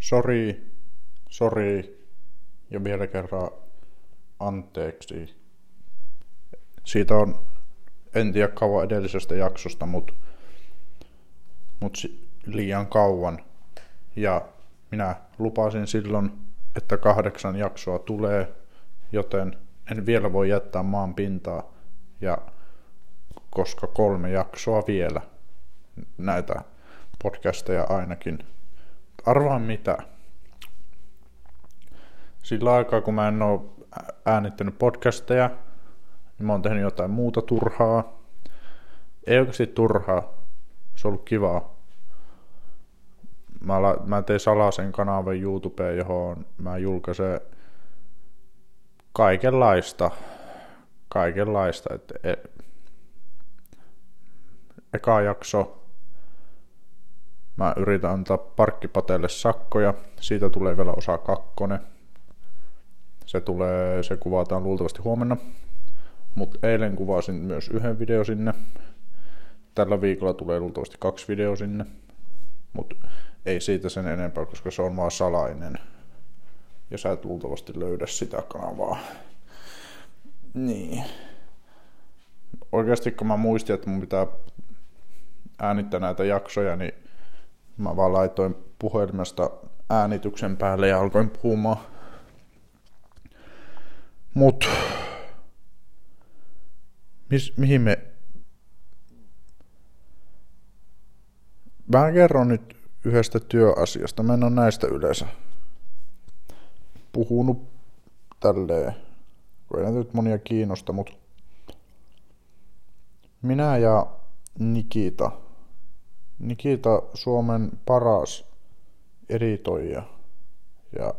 Sori, sori ja vielä kerran anteeksi. Siitä on, en tiedä kauan edellisestä jaksosta, mutta mut liian kauan. Ja minä lupasin silloin, että kahdeksan jaksoa tulee, joten en vielä voi jättää maan pintaa. Ja koska kolme jaksoa vielä näitä podcasteja ainakin. Arvaa mitä. Sillä aikaa, kun mä en ole äänittänyt podcasteja, niin mä oon tehnyt jotain muuta turhaa. Ei oikeasti turhaa. Se on ollut kivaa. Mä, la, mä tein salaisen kanavan YouTubeen, johon mä julkaisen kaikenlaista. Kaikenlaista. Et, et, eka jakso mä yritän antaa parkkipatelle sakkoja. Siitä tulee vielä osa kakkonen. Se, tulee, se kuvataan luultavasti huomenna. Mutta eilen kuvasin myös yhden video sinne. Tällä viikolla tulee luultavasti kaksi video sinne. Mutta ei siitä sen enempää, koska se on vaan salainen. Ja sä et luultavasti löydä sitä kanavaa. Niin. Oikeasti kun mä muistin, että mun pitää äänittää näitä jaksoja, niin mä vaan laitoin puhelimesta äänityksen päälle ja alkoin puhumaan. Mut, mis, mihin me... Mä kerron nyt yhdestä työasiasta. Mä en ole näistä yleensä puhunut tälleen, kun ei nyt monia kiinnosta, mutta minä ja Nikita, Nikita Suomen paras editoija ja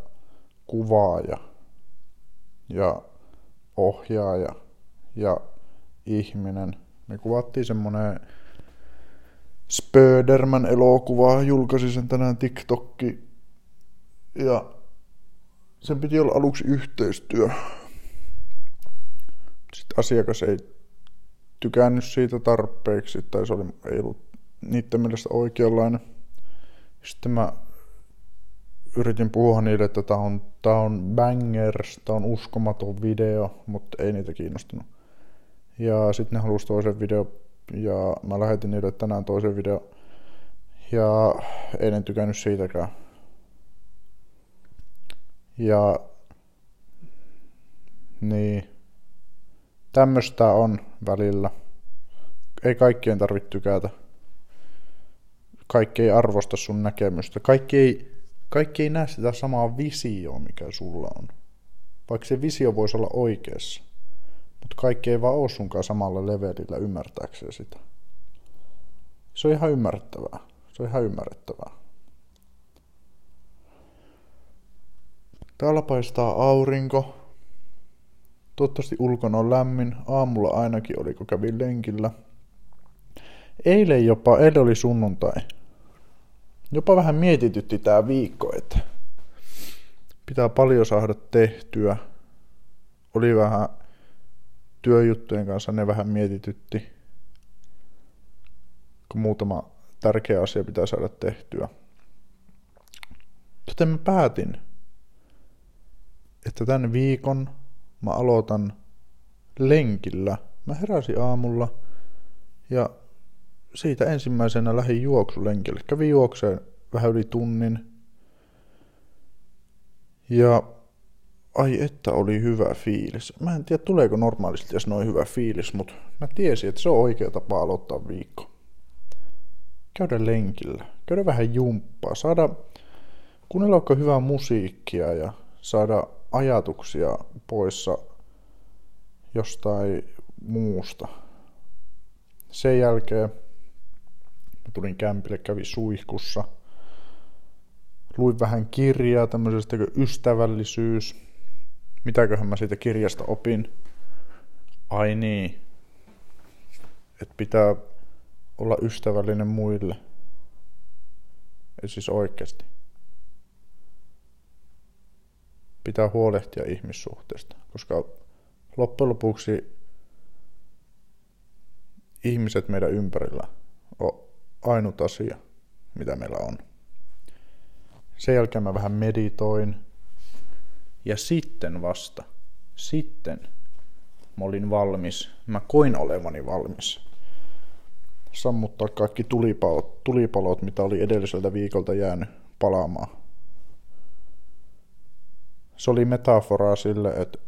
kuvaaja ja ohjaaja ja ihminen. Me kuvattiin semmonen Spöderman elokuva, julkaisi sen tänään TikTokki ja sen piti olla aluksi yhteistyö. Sitten asiakas ei tykännyt siitä tarpeeksi, tai se oli, ei ollut niiden mielestä oikeanlainen. Sitten mä yritin puhua niille, että tämä on, tää on bangers, tämä on uskomaton video, mutta ei niitä kiinnostunut. Ja sitten ne halusi toisen video, ja mä lähetin niille tänään toisen video, ja ei ne tykännyt siitäkään. Ja niin, tämmöistä on välillä. Ei kaikkien tarvitse tykätä. Kaikki ei arvosta sun näkemystä. Kaikki ei, kaikki ei näe sitä samaa visioa, mikä sulla on. Vaikka se visio voisi olla oikeassa. Mutta kaikki ei vaan ole sunkaan samalla levelillä ymmärtääkseen sitä. Se on ihan ymmärrettävää. Se on ihan ymmärrettävää. Täällä paistaa aurinko. Toivottavasti ulkona on lämmin. Aamulla ainakin oli, kun kävin lenkillä. Eilen jopa, eilen oli sunnuntai. Jopa vähän mietitytti tää viikko, että pitää paljon saada tehtyä. Oli vähän työjuttujen kanssa, ne vähän mietitytti. Kun muutama tärkeä asia pitää saada tehtyä. Joten mä päätin, että tämän viikon mä aloitan lenkillä. Mä heräsin aamulla ja siitä ensimmäisenä lähdin juoksulenkille. Kävin juokseen vähän yli tunnin. Ja ai että oli hyvä fiilis. Mä en tiedä tuleeko normaalisti jos noin hyvä fiilis, mutta mä tiesin, että se on oikea tapa aloittaa viikko. Käydä lenkillä, käydä vähän jumppaa, saada kuunnella vaikka hyvää musiikkia ja saada ajatuksia poissa jostain muusta. Sen jälkeen tulin kämpille, kävin suihkussa. Luin vähän kirjaa tämmöisestä kuin ystävällisyys. Mitäköhän mä siitä kirjasta opin? Ai niin. Että pitää olla ystävällinen muille. Ei siis oikeasti. pitää huolehtia ihmissuhteista, koska loppujen lopuksi ihmiset meidän ympärillä on ainut asia, mitä meillä on. Sen jälkeen mä vähän meditoin. Ja sitten vasta, sitten mä olin valmis, mä koin olevani valmis sammuttaa kaikki tulipalot, tulipalot mitä oli edelliseltä viikolta jäänyt palaamaan. Se oli metaforaa sille, että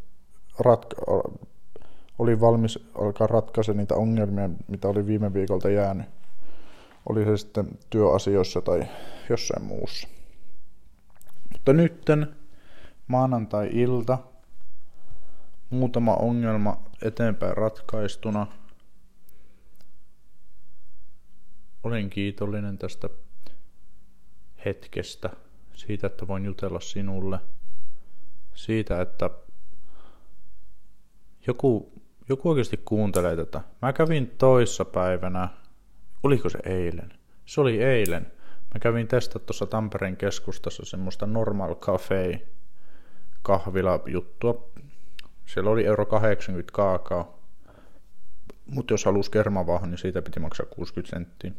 ratka- oli valmis alkaa ratkaista niitä ongelmia, mitä oli viime viikolta jäänyt. Oli se sitten työasioissa tai jossain muussa. Mutta nytten maanantai-ilta, muutama ongelma eteenpäin ratkaistuna. Olen kiitollinen tästä hetkestä, siitä, että voin jutella sinulle, siitä, että joku, joku oikeasti kuuntelee tätä. Mä kävin toissa päivänä, oliko se eilen? Se oli eilen. Mä kävin testaa tuossa Tampereen keskustassa semmoista Normal Cafe kahvila juttua. Siellä oli euro 80 kaakao. Mutta jos halusi kermavahan, niin siitä piti maksaa 60 senttiä.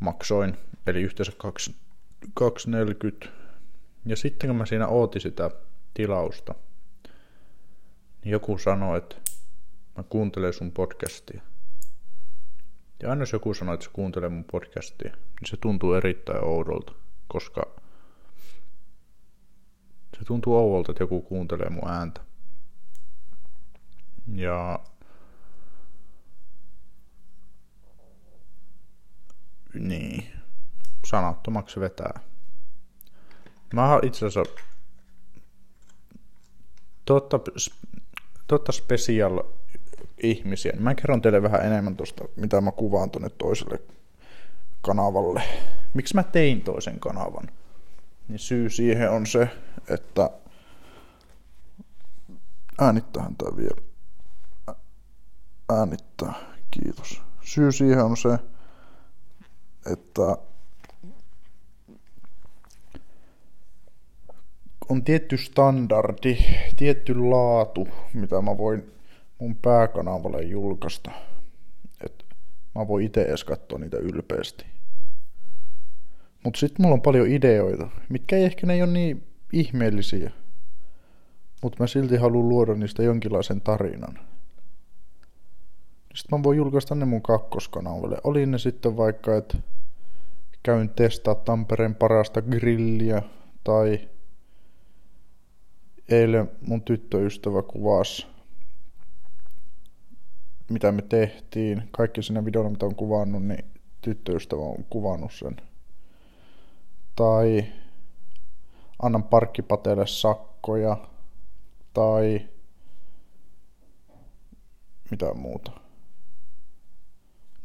Maksoin, eli yhteensä 2,40. Ja sitten kun mä siinä ootin sitä tilausta, niin joku sanoi, että mä kuuntelen sun podcastia. Ja aina jos joku sanoo, että se kuuntelee mun podcastia, niin se tuntuu erittäin oudolta, koska se tuntuu oudolta, että joku kuuntelee mun ääntä. Ja niin, sanattomaksi vetää. Mä itse asiassa totta, totta special ihmisiä. Mä kerron teille vähän enemmän tuosta, mitä mä kuvaan tuonne toiselle kanavalle. Miksi mä tein toisen kanavan? Niin syy siihen on se, että äänittähän tää vielä. Äänittää, kiitos. Syy siihen on se, että on tietty standardi, tietty laatu, mitä mä voin mun pääkanavalle julkaista. Et mä voin itse edes katsoa niitä ylpeästi. Mutta sitten mulla on paljon ideoita, mitkä ei ehkä ne ei ole niin ihmeellisiä. Mutta mä silti haluan luoda niistä jonkinlaisen tarinan. Sitten mä voin julkaista ne mun kakkoskanavalle. Oli ne sitten vaikka, että käyn testaa Tampereen parasta grilliä tai eilen mun tyttöystävä kuvasi, mitä me tehtiin. Kaikki siinä videolla, mitä on kuvannut, niin tyttöystävä on kuvannut sen. Tai annan parkkipateelle sakkoja. Tai mitä muuta.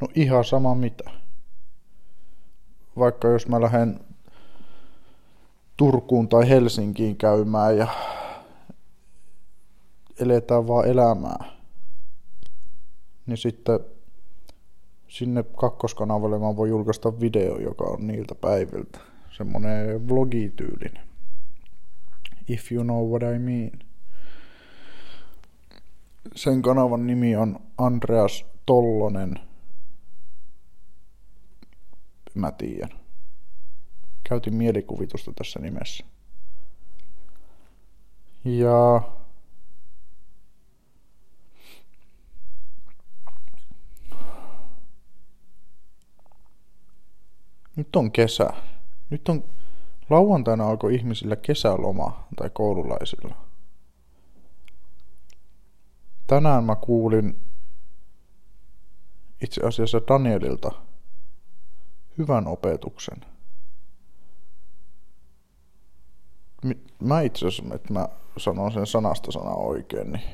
No ihan sama mitä. Vaikka jos mä lähden Turkuun tai Helsinkiin käymään ja eletään vaan elämää. Niin sitten sinne kakkoskanavalle mä voin julkaista video, joka on niiltä päiviltä. Semmonen vlogityylinen. If you know what I mean. Sen kanavan nimi on Andreas Tollonen. Mä tiedän. Käytin mielikuvitusta tässä nimessä. Ja Nyt on kesä. Nyt on lauantaina alkoi ihmisillä kesäloma tai koululaisilla. Tänään mä kuulin itse asiassa Danielilta hyvän opetuksen. Mä itse asiassa, että mä sanon sen sanasta sana oikein, niin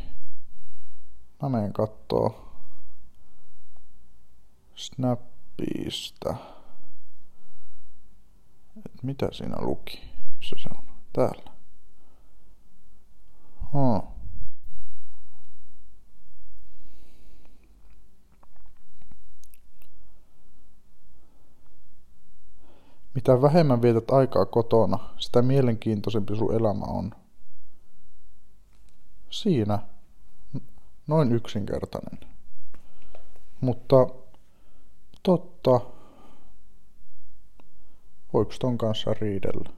mä menen kattoo Snapista. Mitä siinä luki? Missä se on? Täällä. Oh. Mitä vähemmän vietät aikaa kotona, sitä mielenkiintoisempi sun elämä on. Siinä. Noin yksinkertainen. Mutta totta Voiko ton kanssa riidellä?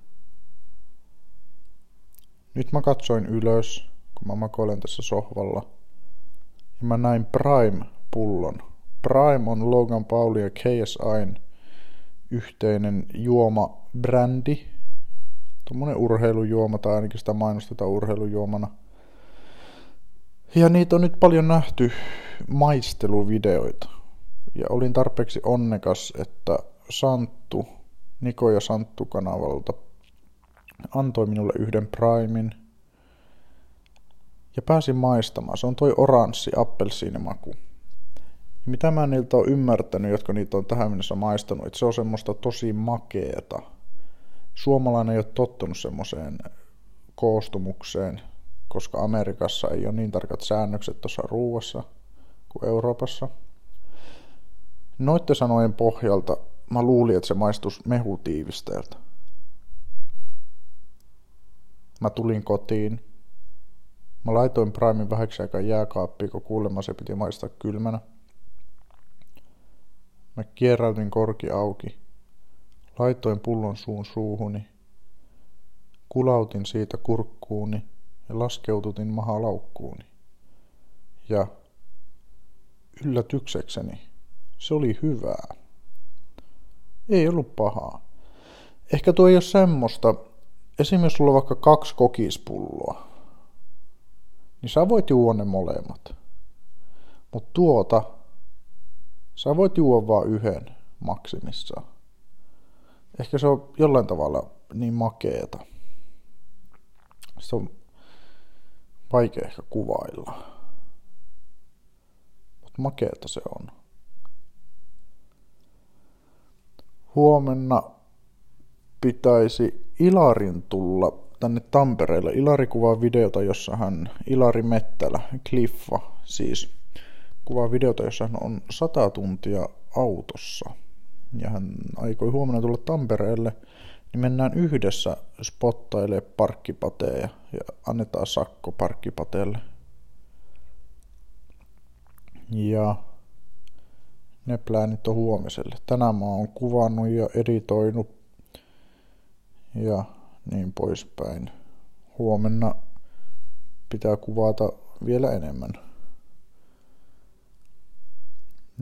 nyt mä katsoin ylös, kun mä makoilen tässä sohvalla. Ja mä näin Prime-pullon. Prime on Logan Pauli ja KSIn yhteinen juoma-brändi. Tuommoinen urheilujuoma, tai ainakin sitä mainostetaan urheilujuomana. Ja niitä on nyt paljon nähty maisteluvideoita. Ja olin tarpeeksi onnekas, että Santtu, Niko ja Santtu kanavalta antoi minulle yhden Primin. Ja pääsin maistamaan. Se on toi oranssi appelsiinimaku. Ja mitä mä niiltä on ymmärtänyt, jotka niitä on tähän mennessä maistanut, että se on semmoista tosi makeeta. Suomalainen ei ole tottunut semmoiseen koostumukseen, koska Amerikassa ei ole niin tarkat säännökset tuossa ruuassa kuin Euroopassa. Noitten sanojen pohjalta mä luulin, että se maistus mehutiivisteeltä. Mä tulin kotiin. Mä laitoin Primein vähäksi aikaa jääkaappiin, kun kuulemma se piti maistaa kylmänä. Mä kierräytin korki auki. Laitoin pullon suun suuhuni. Kulautin siitä kurkkuuni ja laskeututin mahalaukkuuni. Ja yllätyksekseni se oli hyvää. Ei ollut pahaa. Ehkä tuo ei ole semmoista, esimerkiksi sulla on vaikka kaksi kokispulloa, niin sä voit juoda ne molemmat. Mutta tuota, sä voit juoda vain yhden maksimissaan. Ehkä se on jollain tavalla niin makeeta. Se on vaikea ehkä kuvailla. Mutta makeeta se on. Huomenna pitäisi Ilarin tulla tänne Tampereelle. Ilari kuvaa videota, jossa hän, Ilari Mettälä, Cliffa siis, kuvaa videota, jossa hän on sata tuntia autossa. Ja hän aikoi huomenna tulla Tampereelle, niin mennään yhdessä spottailee parkkipateja ja annetaan sakko parkkipateelle. Ja ne pläänit on huomiselle. Tänään mä oon kuvannut ja editoinut ja niin poispäin. Huomenna pitää kuvata vielä enemmän.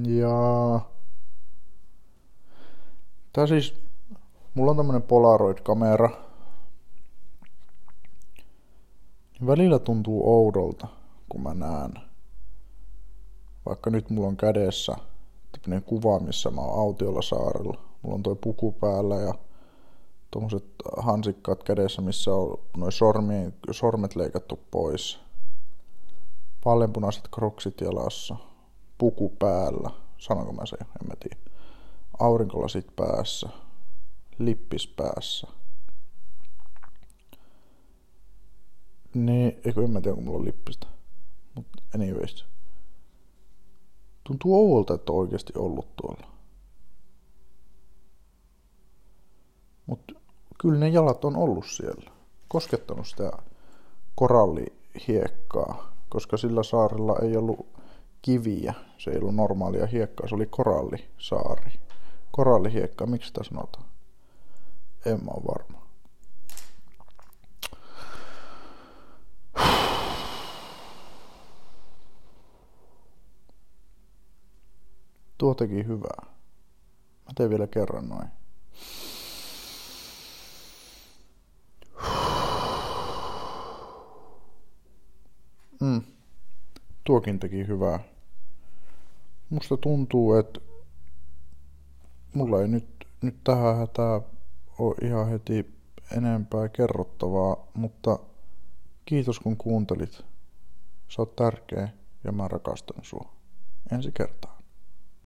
Ja tää siis, mulla on tämmönen Polaroid-kamera. Välillä tuntuu oudolta, kun mä näen. Vaikka nyt mulla on kädessä tämmönen kuva, missä mä oon autiolla saarella. Mulla on toi puku päällä ja tuommoiset hansikkaat kädessä, missä on noin sormien, sormet leikattu pois. Vaaleanpunaiset kroksit jalassa. Puku päällä. Sanonko mä se? En mä tiedä. Aurinkolasit päässä. Lippis päässä. Niin, eikö en mä tiedä, kun mulla on lippistä. Mutta anyways. Tuntuu oudolta, että on oikeasti ollut tuolla. Mutta kyllä ne jalat on ollut siellä. Koskettanut sitä korallihiekkaa, koska sillä saarella ei ollut kiviä. Se ei ollut normaalia hiekkaa, se oli korallisaari. Korallihiekka, miksi sitä sanotaan? En mä ole varma. Tuo teki hyvää. Mä teen vielä kerran noin. Mm. Tuokin teki hyvää. Musta tuntuu, että mulla ei nyt, nyt tähän hätää ole ihan heti enempää kerrottavaa, mutta kiitos kun kuuntelit. Sä oot tärkeä ja mä rakastan sua. Ensi kertaa.